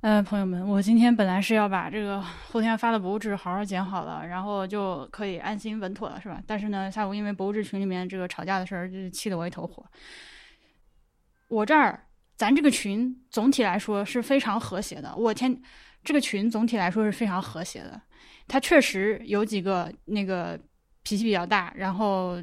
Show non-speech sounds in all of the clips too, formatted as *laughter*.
呃，朋友们，我今天本来是要把这个后天发的博物志好好剪好了，然后就可以安心稳妥了，是吧？但是呢，下午因为博物志群里面这个吵架的事儿，就气得我一头火。我这儿，咱这个群总体来说是非常和谐的。我天，这个群总体来说是非常和谐的。他确实有几个那个脾气比较大，然后。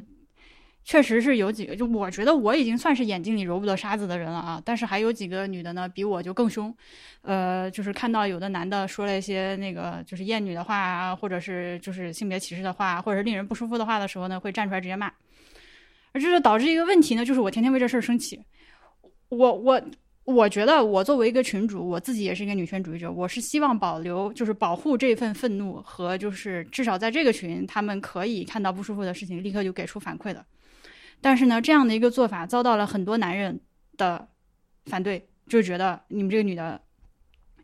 确实是有几个，就我觉得我已经算是眼睛里揉不得沙子的人了啊。但是还有几个女的呢，比我就更凶。呃，就是看到有的男的说了一些那个就是厌女的话啊，或者是就是性别歧视的话，或者是令人不舒服的话的时候呢，会站出来直接骂。而这是导致一个问题呢，就是我天天为这事儿生气。我我我觉得我作为一个群主，我自己也是一个女权主义者，我是希望保留就是保护这份愤怒和就是至少在这个群，他们可以看到不舒服的事情，立刻就给出反馈的。但是呢，这样的一个做法遭到了很多男人的反对，就觉得你们这个女的。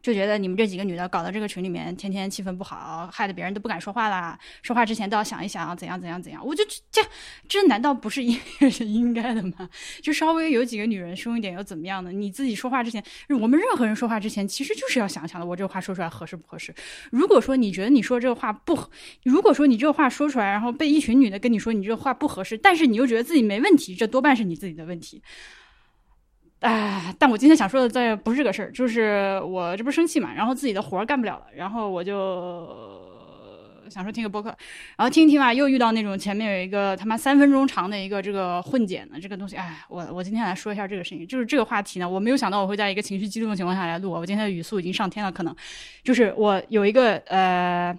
就觉得你们这几个女的搞到这个群里面，天天气氛不好，害得别人都不敢说话啦。说话之前都要想一想，怎样怎样怎样。我就这，这难道不是应是 *laughs* 应该的吗？就稍微有几个女人凶一点又怎么样呢？你自己说话之前，我们任何人说话之前，其实就是要想想的，我这话说出来合适不合适。如果说你觉得你说这个话不，如果说你这个话说出来，然后被一群女的跟你说你这个话不合适，但是你又觉得自己没问题，这多半是你自己的问题。哎，但我今天想说的这不是这个事儿，就是我这不是生气嘛，然后自己的活儿干不了了，然后我就想说听个播客，然后听一听吧，又遇到那种前面有一个他妈三分钟长的一个这个混剪的这个东西，哎，我我今天来说一下这个事情，就是这个话题呢，我没有想到我会在一个情绪激动的情况下来录，我今天的语速已经上天了，可能就是我有一个呃。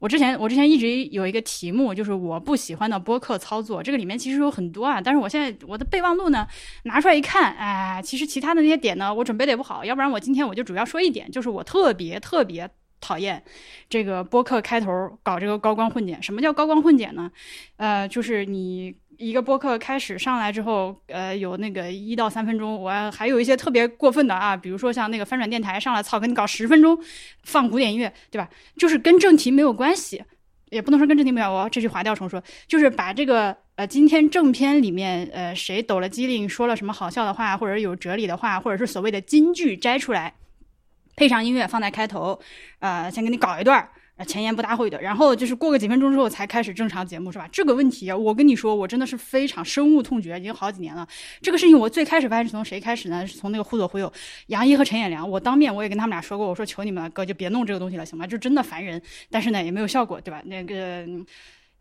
我之前我之前一直有一个题目，就是我不喜欢的播客操作。这个里面其实有很多啊，但是我现在我的备忘录呢拿出来一看，哎，其实其他的那些点呢，我准备的也不好。要不然我今天我就主要说一点，就是我特别特别讨厌这个播客开头搞这个高光混剪。什么叫高光混剪呢？呃，就是你。一个播客开始上来之后，呃，有那个一到三分钟，我还有一些特别过分的啊，比如说像那个翻转电台上来，操，给你搞十分钟，放古典音乐，对吧？就是跟正题没有关系，也不能说跟正题没有，我这句划掉重说，就是把这个呃今天正片里面呃谁抖了机灵，说了什么好笑的话，或者有哲理的话，或者是所谓的金句摘出来，配上音乐放在开头，呃，先给你搞一段。前言不搭后语的，然后就是过个几分钟之后才开始正常节目，是吧？这个问题，我跟你说，我真的是非常深恶痛绝，已经好几年了。这个事情我最开始发现是从谁开始呢？是从那个忽左忽右，杨一和陈彦良。我当面我也跟他们俩说过，我说求你们了，哥就别弄这个东西了，行吗？就真的烦人。但是呢，也没有效果，对吧？那个，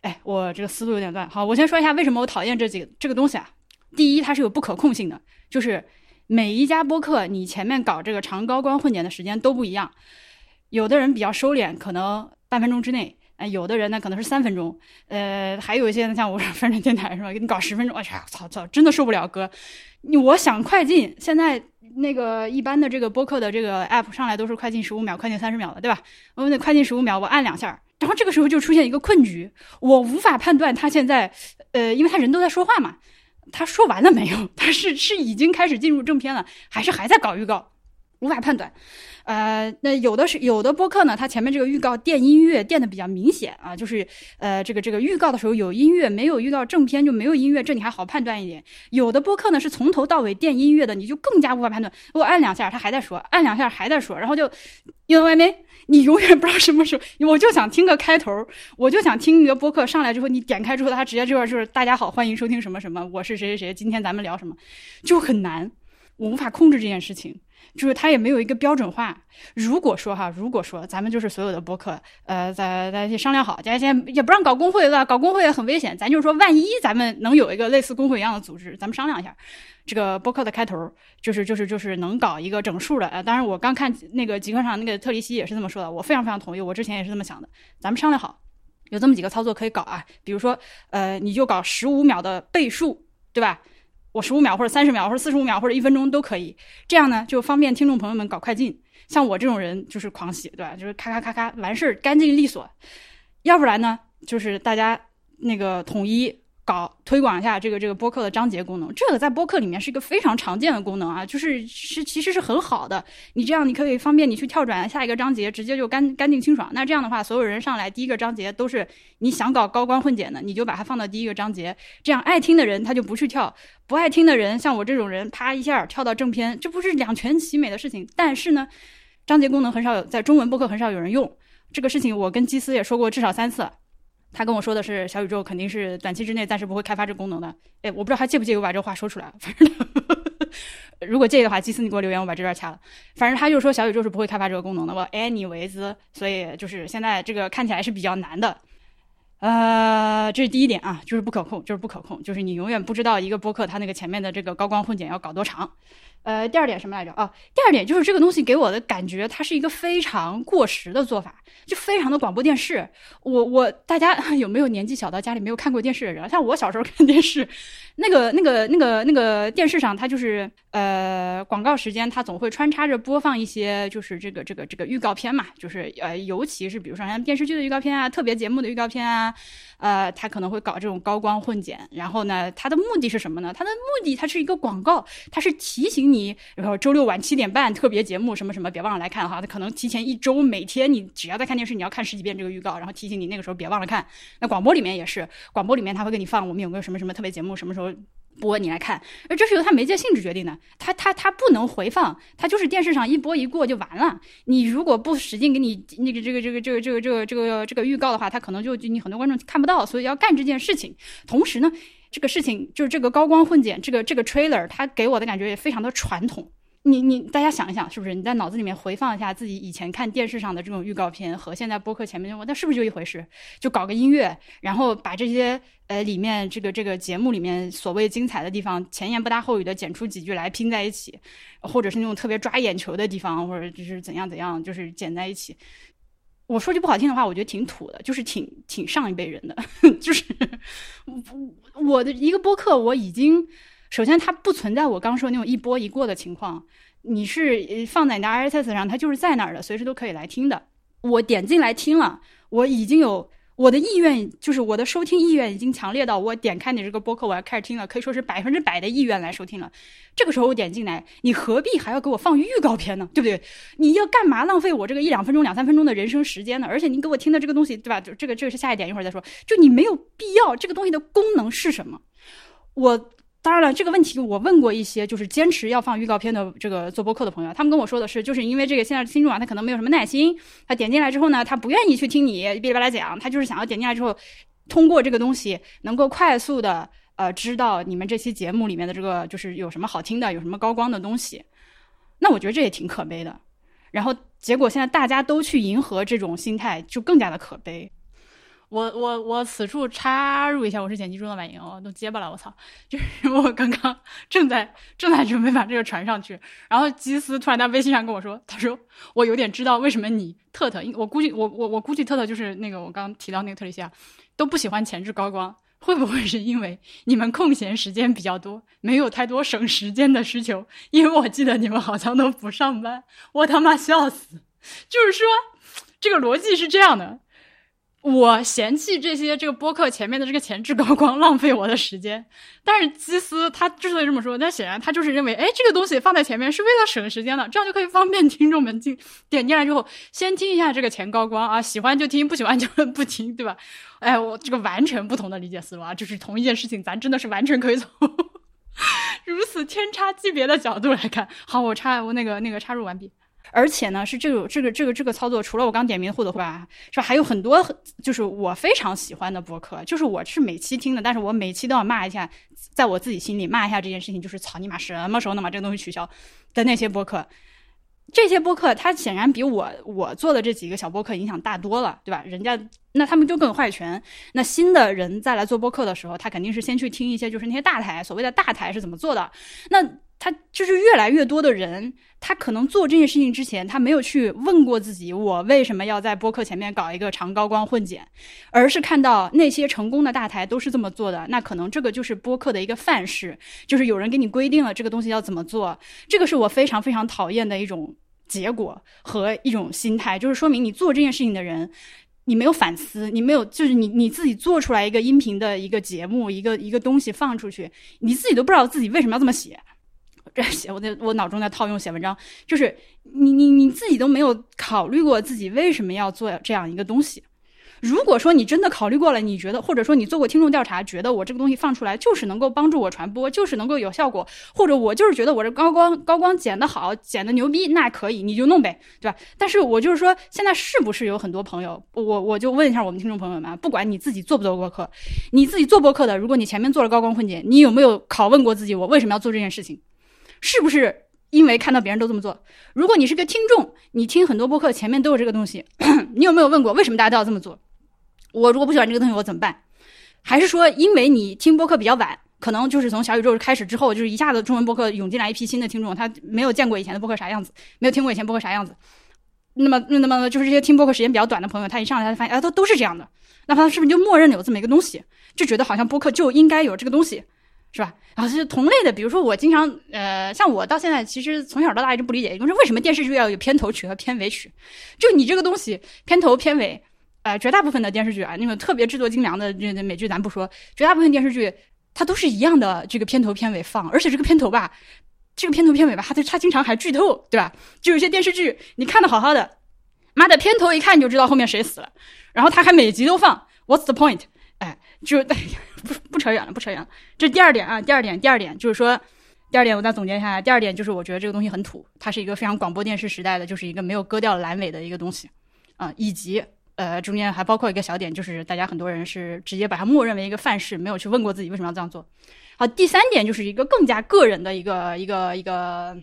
哎，我这个思路有点乱。好，我先说一下为什么我讨厌这几个这个东西啊。第一，它是有不可控性的，就是每一家播客你前面搞这个长高光混剪的时间都不一样。有的人比较收敛，可能半分钟之内；呃，有的人呢可能是三分钟。呃，还有一些呢，像我翻转电台是吧？给你搞十分钟，我去，操操，真的受不了，哥！我想快进，现在那个一般的这个播客的这个 app 上来都是快进十五秒、快进三十秒的，对吧？我得快进十五秒，我按两下，然后这个时候就出现一个困局，我无法判断他现在，呃，因为他人都在说话嘛，他说完了没有？*laughs* 他是是已经开始进入正片了，还是还在搞预告？无法判断。呃，那有的是有的播客呢，它前面这个预告垫音乐垫的比较明显啊，就是呃，这个这个预告的时候有音乐，没有预告正片就没有音乐，这你还好判断一点。有的播客呢是从头到尾垫音乐的，你就更加无法判断。我按两下，他还在说，按两下还在说，然后就有外媒，你永远不知道什么时候。我就想听个开头，我就想听一个播客上来之后，你点开之后，他直接这块就是大家好，欢迎收听什么什么，我是谁谁谁，今天咱们聊什么，就很难，我无法控制这件事情。就是它也没有一个标准化。如果说哈，如果说咱们就是所有的播客，呃，在在商量好，大家先也不让搞工会了，搞工会也很危险。咱就是说，万一咱们能有一个类似工会一样的组织，咱们商量一下，这个播客的开头就是就是就是能搞一个整数的。呃，当然我刚看那个极客上那个特里西也是这么说的，我非常非常同意。我之前也是这么想的。咱们商量好，有这么几个操作可以搞啊，比如说，呃，你就搞十五秒的倍数，对吧？我十五秒或者三十秒或者四十五秒或者一分钟都可以，这样呢就方便听众朋友们搞快进。像我这种人就是狂喜，对吧？就是咔咔咔咔完事儿，干净利索。要不然呢，就是大家那个统一。搞推广一下这个这个播客的章节功能，这个在播客里面是一个非常常见的功能啊，就是是其实是很好的。你这样你可以方便你去跳转下一个章节，直接就干干净清爽。那这样的话，所有人上来第一个章节都是你想搞高光混剪的，你就把它放到第一个章节。这样爱听的人他就不去跳，不爱听的人像我这种人，啪一下跳到正片，这不是两全其美的事情。但是呢。章节功能很少有在中文播客很少有人用。这个事情我跟基斯也说过至少三次，他跟我说的是小宇宙肯定是短期之内暂时不会开发这个功能的。哎，我不知道他介不介意我把这话说出来，反正如果介意的话，基斯你给我留言，我把这段掐了。反正他就说小宇宙是不会开发这个功能的。我 anyways，所以就是现在这个看起来是比较难的。呃，这是第一点啊，就是不可控，就是不可控，就是你永远不知道一个播客它那个前面的这个高光混剪要搞多长。呃，第二点什么来着？啊，第二点就是这个东西给我的感觉，它是一个非常过时的做法，就非常的广播电视。我我大家 *laughs* 有没有年纪小到家里没有看过电视的人？像我小时候看电视，那个那个那个那个电视上，它就是呃广告时间，它总会穿插着播放一些就是这个这个这个预告片嘛，就是呃尤其是比如说像电视剧的预告片啊，特别节目的预告片啊。呃，他可能会搞这种高光混剪，然后呢，他的目的是什么呢？他的目的，它是一个广告，它是提醒你，然后周六晚七点半特别节目什么什么，别忘了来看哈。他可能提前一周，每天你只要在看电视，你要看十几遍这个预告，然后提醒你那个时候别忘了看。那广播里面也是，广播里面他会给你放我们有没有什么什么特别节目，什么时候。播你来看，而这是由它媒介性质决定的，它它它不能回放，它就是电视上一播一过就完了。你如果不使劲给你那个这个这个这个这个这个这个这个预告的话，它可能就你很多观众看不到，所以要干这件事情。同时呢，这个事情就是这个高光混剪，这个这个 trailer，它给我的感觉也非常的传统。你你大家想一想，是不是？你在脑子里面回放一下自己以前看电视上的这种预告片和现在播客前面，那是不是就一回事？就搞个音乐，然后把这些呃里面这个这个节目里面所谓精彩的地方，前言不搭后语的剪出几句来拼在一起，或者是那种特别抓眼球的地方，或者就是怎样怎样，就是剪在一起。我说句不好听的话，我觉得挺土的，就是挺挺上一辈人的，*laughs* 就是我的一个播客，我已经。首先，它不存在我刚说那种一播一过的情况。你是放在你的 RSS 上，它就是在那儿的，随时都可以来听的。我点进来听了，我已经有我的意愿，就是我的收听意愿已经强烈到我点开你这个播客，我要开始听了，可以说是百分之百的意愿来收听了。这个时候我点进来，你何必还要给我放预告片呢？对不对？你要干嘛浪费我这个一两分钟、两三分钟的人生时间呢？而且你给我听的这个东西，对吧？就这个，这个是下一点，一会儿再说。就你没有必要，这个东西的功能是什么？我。当然了，这个问题我问过一些就是坚持要放预告片的这个做播客的朋友，他们跟我说的是，就是因为这个现在听众啊，他可能没有什么耐心，他点进来之后呢，他不愿意去听你哔哩吧啦讲，他就是想要点进来之后，通过这个东西能够快速的呃知道你们这期节目里面的这个就是有什么好听的，有什么高光的东西。那我觉得这也挺可悲的。然后结果现在大家都去迎合这种心态，就更加的可悲。我我我此处插入一下，我是剪辑中的婉莹，我，都结巴了，我操！就是 *laughs* 我刚刚正在正在准备把这个传上去，然后基斯突然在微信上跟我说，他说我有点知道为什么你特特，我估计我我我估计特特就是那个我刚提到那个特里西亚都不喜欢前置高光，会不会是因为你们空闲时间比较多，没有太多省时间的需求？因为我记得你们好像都不上班，我他妈笑死！*laughs* 就是说这个逻辑是这样的。我嫌弃这些这个播客前面的这个前置高光浪费我的时间，但是基斯他之所以这么说，那显然他就是认为，哎，这个东西放在前面是为了省时间的，这样就可以方便听众们进点进来之后先听一下这个前高光啊，喜欢就听，不喜欢就不听，对吧？*laughs* 哎，我这个完全不同的理解思路啊，就是同一件事情，咱真的是完全可以从 *laughs* 如此天差级别的角度来看。好，我插我那个那个插入完毕。而且呢，是这个这个这个这个操作，除了我刚点名互的话，是吧？还有很多，就是我非常喜欢的博客，就是我是每期听的，但是我每期都要骂一下，在我自己心里骂一下这件事情，就是操你妈，什么时候能把这个东西取消的那些博客。这些播客，它显然比我我做的这几个小播客影响大多了，对吧？人家那他们就更坏权。那新的人再来做播客的时候，他肯定是先去听一些就是那些大台所谓的大台是怎么做的。那他就是越来越多的人，他可能做这件事情之前，他没有去问过自己，我为什么要在播客前面搞一个长高光混剪，而是看到那些成功的大台都是这么做的，那可能这个就是播客的一个范式，就是有人给你规定了这个东西要怎么做，这个是我非常非常讨厌的一种结果和一种心态，就是说明你做这件事情的人，你没有反思，你没有就是你你自己做出来一个音频的一个节目，一个一个东西放出去，你自己都不知道自己为什么要这么写。这写我在我脑中在套用写文章，就是你你你自己都没有考虑过自己为什么要做这样一个东西，如果说你真的考虑过了，你觉得或者说你做过听众调查，觉得我这个东西放出来就是能够帮助我传播，就是能够有效果，或者我就是觉得我这高光高光剪得好，剪得牛逼，那可以你就弄呗，对吧？但是我就是说，现在是不是有很多朋友，我我就问一下我们听众朋友们，不管你自己做不做播客，你自己做播客的，如果你前面做了高光混剪，你有没有拷问过自己，我为什么要做这件事情？是不是？因为看到别人都这么做，如果你是个听众，你听很多播客前面都有这个东西，*clears throat* 你有没有问过为什么大家都要这么做？我如果不喜欢这个东西，我怎么办？还是说因为你听播客比较晚，可能就是从小宇宙开始之后，就是一下子中文播客涌进来一批新的听众，他没有见过以前的播客啥样子，没有听过以前播客啥样子。那么，那么就是这些听播客时间比较短的朋友，他一上来他发现，哎，都都是这样的，那他是不是就默认有这么一个东西，就觉得好像播客就应该有这个东西？是吧？然后就是同类的，比如说我经常，呃，像我到现在其实从小到大一直不理解，就是为什么电视剧要有片头曲和片尾曲？就你这个东西，片头片尾，呃，绝大部分的电视剧啊，那种特别制作精良的这美剧咱不说，绝大部分电视剧它都是一样的，这个片头片尾放，而且这个片头吧，这个片头片尾吧，它它经常还剧透，对吧？就有些电视剧你看的好好的，妈的片头一看你就知道后面谁死了，然后他还每集都放，What's the point？哎，就 *laughs* 不不扯远了，不扯远了。这是第二点啊，第二点，第二点就是说，第二点我再总结一下，第二点就是我觉得这个东西很土，它是一个非常广播电视时代的，就是一个没有割掉阑尾的一个东西啊，以及呃中间还包括一个小点，就是大家很多人是直接把它默认为一个范式，没有去问过自己为什么要这样做。好，第三点就是一个更加个人的一个一个一个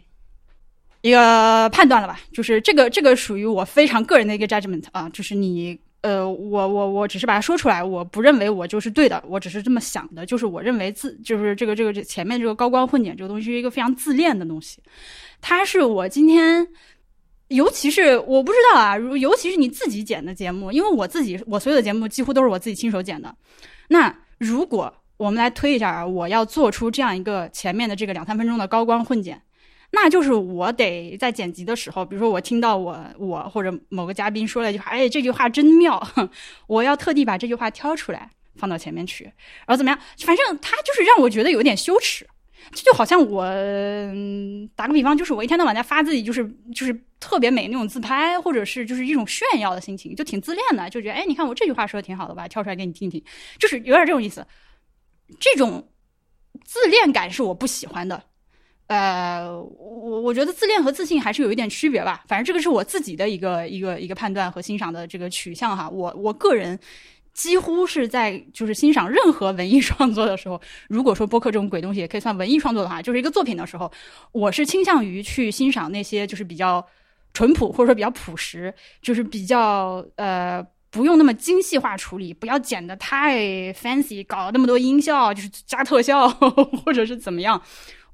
一个判断了吧，就是这个这个属于我非常个人的一个 judgment 啊，就是你。呃，我我我只是把它说出来，我不认为我就是对的，我只是这么想的，就是我认为自就是这个这个这前面这个高光混剪这个东西是一个非常自恋的东西，它是我今天，尤其是我不知道啊，尤其是你自己剪的节目，因为我自己我所有的节目几乎都是我自己亲手剪的，那如果我们来推一下啊，我要做出这样一个前面的这个两三分钟的高光混剪。那就是我得在剪辑的时候，比如说我听到我我或者某个嘉宾说了一句话，哎，这句话真妙，*laughs* 我要特地把这句话挑出来放到前面去，然后怎么样？反正他就是让我觉得有点羞耻，就好像我打个比方，就是我一天到晚在发自己就是就是特别美那种自拍，或者是就是一种炫耀的心情，就挺自恋的，就觉得哎，你看我这句话说的挺好的吧，挑出来给你听听，就是有点这种意思。这种自恋感是我不喜欢的。呃，我我觉得自恋和自信还是有一点区别吧。反正这个是我自己的一个一个一个判断和欣赏的这个取向哈。我我个人几乎是在就是欣赏任何文艺创作的时候，如果说播客这种鬼东西也可以算文艺创作的话，就是一个作品的时候，我是倾向于去欣赏那些就是比较淳朴或者说比较朴实，就是比较呃不用那么精细化处理，不要剪得太 fancy，搞那么多音效，就是加特效 *laughs* 或者是怎么样。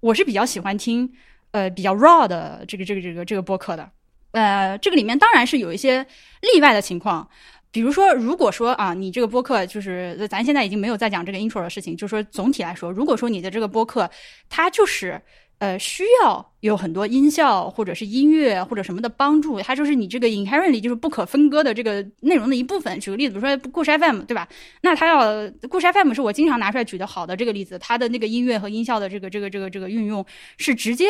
我是比较喜欢听，呃，比较 raw 的这个这个这个这个播客的，呃，这个里面当然是有一些例外的情况，比如说，如果说啊，你这个播客就是，咱现在已经没有在讲这个 intro 的事情，就是说总体来说，如果说你的这个播客它就是。呃，需要有很多音效或者是音乐或者什么的帮助，它就是你这个 inherently 就是不可分割的这个内容的一部分。举个例子，比如说故事 FM，对吧？那它要故事 FM 是我经常拿出来举的好的这个例子，它的那个音乐和音效的这个这个这个这个运用是直接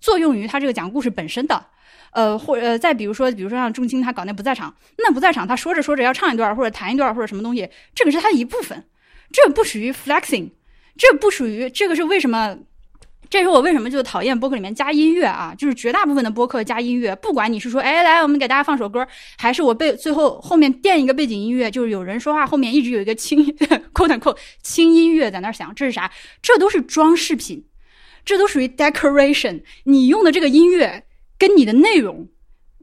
作用于它这个讲故事本身的。呃，或呃，再比如说，比如说像仲青他搞那不在场，那不在场他说着说着要唱一段或者弹一段或者什么东西，这个是他的一部分，这不属于 flexing，这不属于这个是为什么？这是我为什么就讨厌播客里面加音乐啊？就是绝大部分的播客加音乐，不管你是说，哎，来，我们给大家放首歌，还是我背最后后面垫一个背景音乐，就是有人说话后面一直有一个轻扣点扣轻音乐在那响，这是啥？这都是装饰品，这都属于 decoration。你用的这个音乐跟你的内容。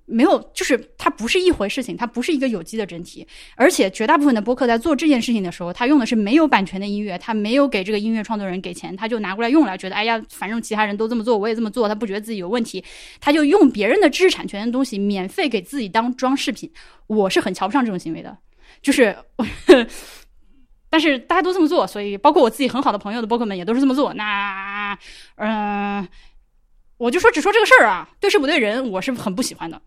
没有，就是它不是一回事情，它不是一个有机的整体。而且绝大部分的播客在做这件事情的时候，他用的是没有版权的音乐，他没有给这个音乐创作人给钱，他就拿过来用了，觉得哎呀，反正其他人都这么做，我也这么做，他不觉得自己有问题，他就用别人的知识产权的东西免费给自己当装饰品。我是很瞧不上这种行为的，就是，但是大家都这么做，所以包括我自己很好的朋友的播客们也都是这么做。那，嗯。我就说，只说这个事儿啊，对事不对人，我是很不喜欢的。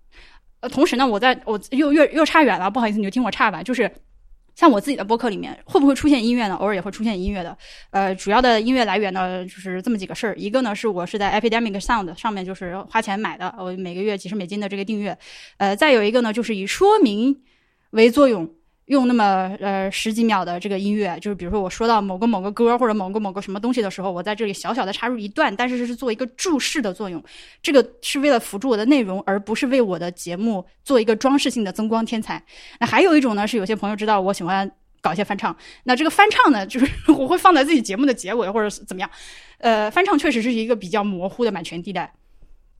呃，同时呢，我在我又又又差远了，不好意思，你就听我差吧。就是像我自己的播客里面，会不会出现音乐呢？偶尔也会出现音乐的。呃，主要的音乐来源呢，就是这么几个事儿。一个呢，是我是在 Epidemic Sound 上面就是花钱买的，我每个月几十美金的这个订阅。呃，再有一个呢，就是以说明为作用。用那么呃十几秒的这个音乐，就是比如说我说到某个某个歌或者某个某个什么东西的时候，我在这里小小的插入一段，但是是做一个注释的作用，这个是为了辅助我的内容，而不是为我的节目做一个装饰性的增光添彩。那还有一种呢，是有些朋友知道我喜欢搞一些翻唱，那这个翻唱呢，就是我会放在自己节目的结尾或者怎么样，呃，翻唱确实是一个比较模糊的版权地带，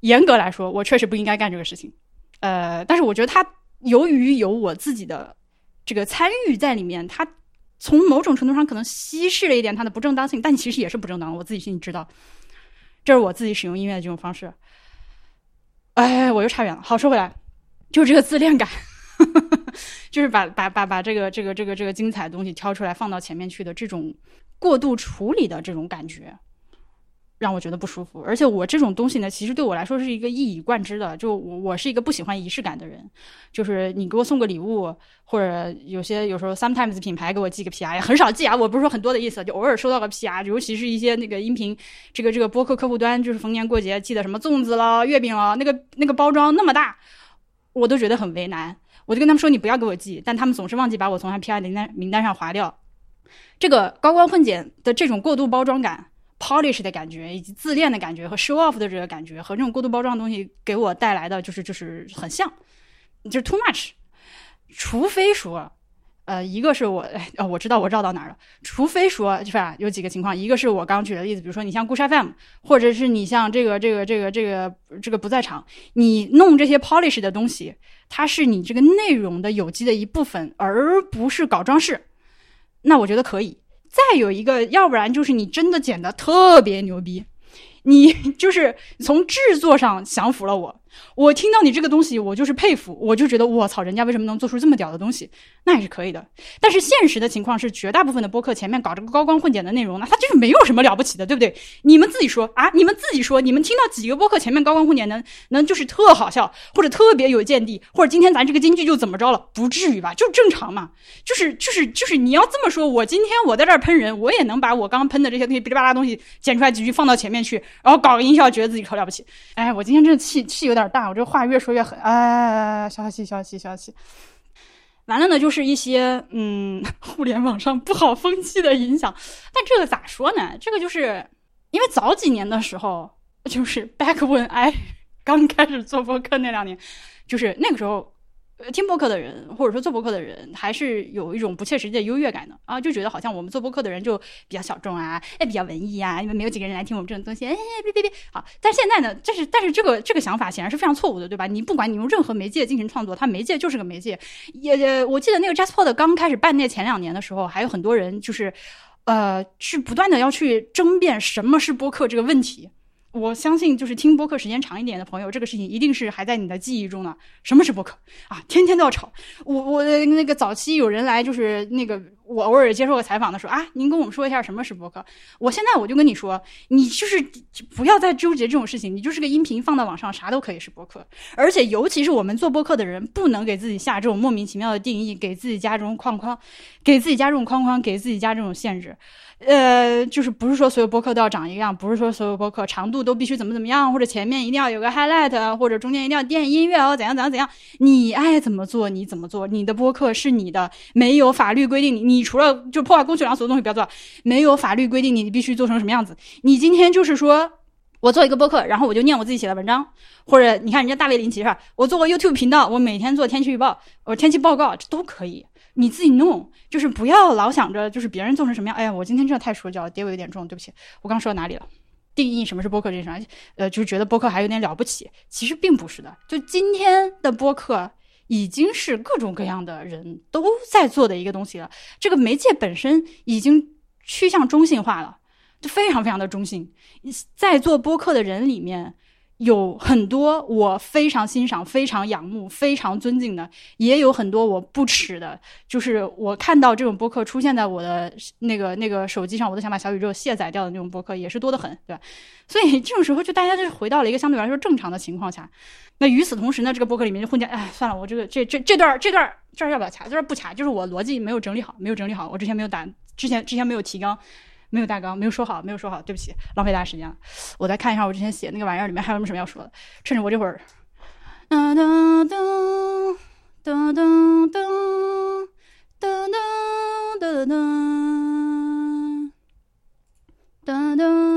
严格来说，我确实不应该干这个事情。呃，但是我觉得它由于有我自己的这个参与在里面，它从某种程度上可能稀释了一点它的不正当性，但其实也是不正当。我自己心里知道，这是我自己使用音乐的这种方式。哎，我又差远了。好，说回来，就这个自恋感，*laughs* 就是把把把把这个这个这个这个精彩的东西挑出来放到前面去的这种过度处理的这种感觉。让我觉得不舒服，而且我这种东西呢，其实对我来说是一个一以贯之的。就我我是一个不喜欢仪式感的人，就是你给我送个礼物，或者有些有时候 sometimes 品牌给我寄个 PR，很少寄啊，我不是说很多的意思，就偶尔收到个 PR，尤其是一些那个音频这个这个播客客户端，就是逢年过节寄的什么粽子了、月饼了，那个那个包装那么大，我都觉得很为难。我就跟他们说你不要给我寄，但他们总是忘记把我从他 PR 名单名单上划掉。这个高光混剪的这种过度包装感。Polish 的感觉，以及自恋的感觉和 show off 的这个感觉，和这种过度包装的东西给我带来的就是就是很像，就是 too much。除非说，呃，一个是我，哦，我知道我绕到哪儿了。除非说，是吧，有几个情况，一个是我刚举的例子，比如说你像故事 FM，或者是你像这个这个这个这个这个不在场，你弄这些 polish 的东西，它是你这个内容的有机的一部分，而不是搞装饰，那我觉得可以。再有一个，要不然就是你真的剪的特别牛逼，你就是从制作上降服了我。我听到你这个东西，我就是佩服，我就觉得我操，人家为什么能做出这么屌的东西？那也是可以的。但是现实的情况是，绝大部分的播客前面搞这个高光混剪的内容呢，它就是没有什么了不起的，对不对？*laughs* 你们自己说啊，你们自己说，你们听到几个播客前面高光混剪能能就是特好笑，或者特别有见地，或者今天咱这个京剧就怎么着了？不至于吧？就正常嘛。就是 *laughs* 就是就是你要这么说，我今天我在这儿喷人，我也能把我刚喷的这些东西哔哩吧啦东西剪出来几句放到前面去，然后搞个音效，觉得自己可了不起。哎，我今天真的气气有点。大，我这话越说越狠，哎，消气消气消气，完了呢，就是一些嗯，互联网上不好风气的影响。但这个咋说呢？这个就是因为早几年的时候，就是 back when I 刚开始做播客那两年，就是那个时候。听播客的人，或者说做播客的人，还是有一种不切实际的优越感的啊，就觉得好像我们做播客的人就比较小众啊，哎，比较文艺啊，因为没有几个人来听我们这种东西，哎，别别别，好。但现在呢，这是但是这个这个想法显然是非常错误的，对吧？你不管你用任何媒介进行创作，它媒介就是个媒介。也也我记得那个 JustPod 刚开始办那前两年的时候，还有很多人就是，呃，去不断的要去争辩什么是播客这个问题。我相信，就是听播客时间长一点的朋友，这个事情一定是还在你的记忆中呢。什么是播客啊？天天都要吵。我我那个早期有人来，就是那个我偶尔接受个采访的时候啊，您跟我们说一下什么是播客。我现在我就跟你说，你就是不要再纠结这种事情，你就是个音频放到网上，啥都可以是播客。而且尤其是我们做播客的人，不能给自己下这种莫名其妙的定义，给自己加这种框框，给自己加这种框框，给自己加这种限制。呃，就是不是说所有播客都要长一样，不是说所有播客长度都必须怎么怎么样，或者前面一定要有个 highlight，或者中间一定要垫音乐哦，怎样怎样怎样，你爱怎么做你怎么做，你的播客是你的，没有法律规定你，你除了就破坏公序良俗的东西不要做，没有法律规定你必须做成什么样子。你今天就是说我做一个播客，然后我就念我自己写的文章，或者你看人家大卫林奇是吧？我做过 YouTube 频道，我每天做天气预报，我天气报告，这都可以。你自己弄，就是不要老想着就是别人做成什么样。哎呀，我今天真的太说教了，跌尾有点重，对不起。我刚说到哪里了？定义什么是播客这事，呃，就是觉得播客还有点了不起，其实并不是的。就今天的播客已经是各种各样的人都在做的一个东西了。这个媒介本身已经趋向中性化了，就非常非常的中性。在做播客的人里面。有很多我非常欣赏、非常仰慕、非常尊敬的，也有很多我不耻的。就是我看到这种播客出现在我的那个那个手机上，我都想把小宇宙卸载掉的那种播客，也是多得很，对吧？所以这种时候，就大家就回到了一个相对来说正常的情况下。那与此同时呢，这个播客里面就混进，哎，算了，我这个这这这段这段这儿要不要卡？这段不卡，就是我逻辑没有整理好，没有整理好，我之前没有打，之前之前没有提纲。没有大纲，没有说好，没有说好，对不起，浪费大家时间了。我再看一下我之前写那个玩意儿里面还有什么要说的，趁着我这会。哒哒哒哒哒哒哒哒。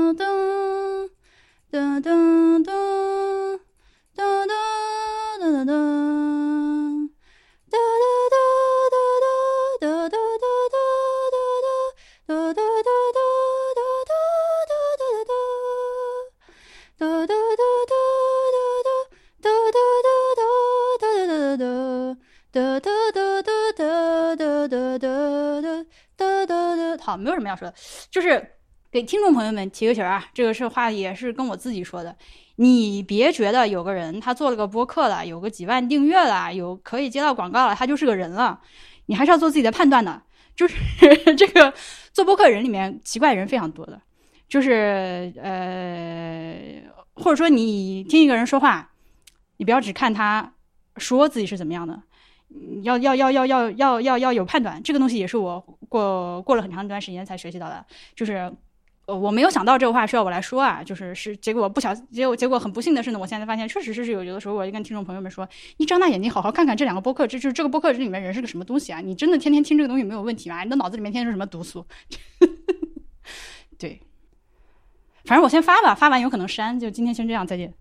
没有什么要说的，就是给听众朋友们提个醒啊，这个是话也是跟我自己说的。你别觉得有个人他做了个播客了，有个几万订阅了，有可以接到广告了，他就是个人了。你还是要做自己的判断的。就是 *laughs* 这个做播客人里面奇怪人非常多的，就是呃，或者说你听一个人说话，你不要只看他说自己是怎么样的，要要要要要要要要有判断。这个东西也是我过过了很长一段时间才学习到的，就是。呃，我没有想到这个话需要我来说啊，就是是结果不小，结果结果很不幸的是呢，我现在发现确实是是有有的时候，我就跟听众朋友们说，你张大眼睛好好看看这两个播客，这就是这个播客这里面人是个什么东西啊？你真的天天听这个东西没有问题吗？你的脑子里面天天是什么毒素？*laughs* 对，反正我先发吧，发完有可能删，就今天先这样，再见。